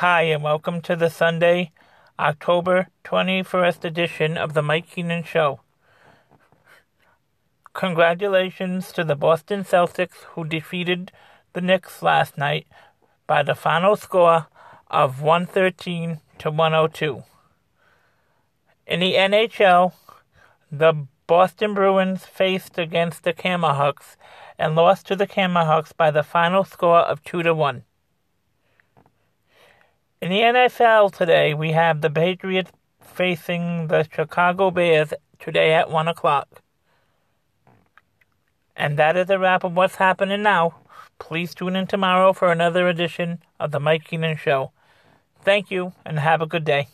Hi, and welcome to the Sunday, October 21st edition of The Mike Keenan Show. Congratulations to the Boston Celtics who defeated the Knicks last night by the final score of 113 to 102. In the NHL, the Boston Bruins faced against the Camahawks and lost to the Camahawks by the final score of 2 to 1. In the NFL today, we have the Patriots facing the Chicago Bears today at 1 o'clock. And that is a wrap of what's happening now. Please tune in tomorrow for another edition of the Mike Keenan Show. Thank you and have a good day.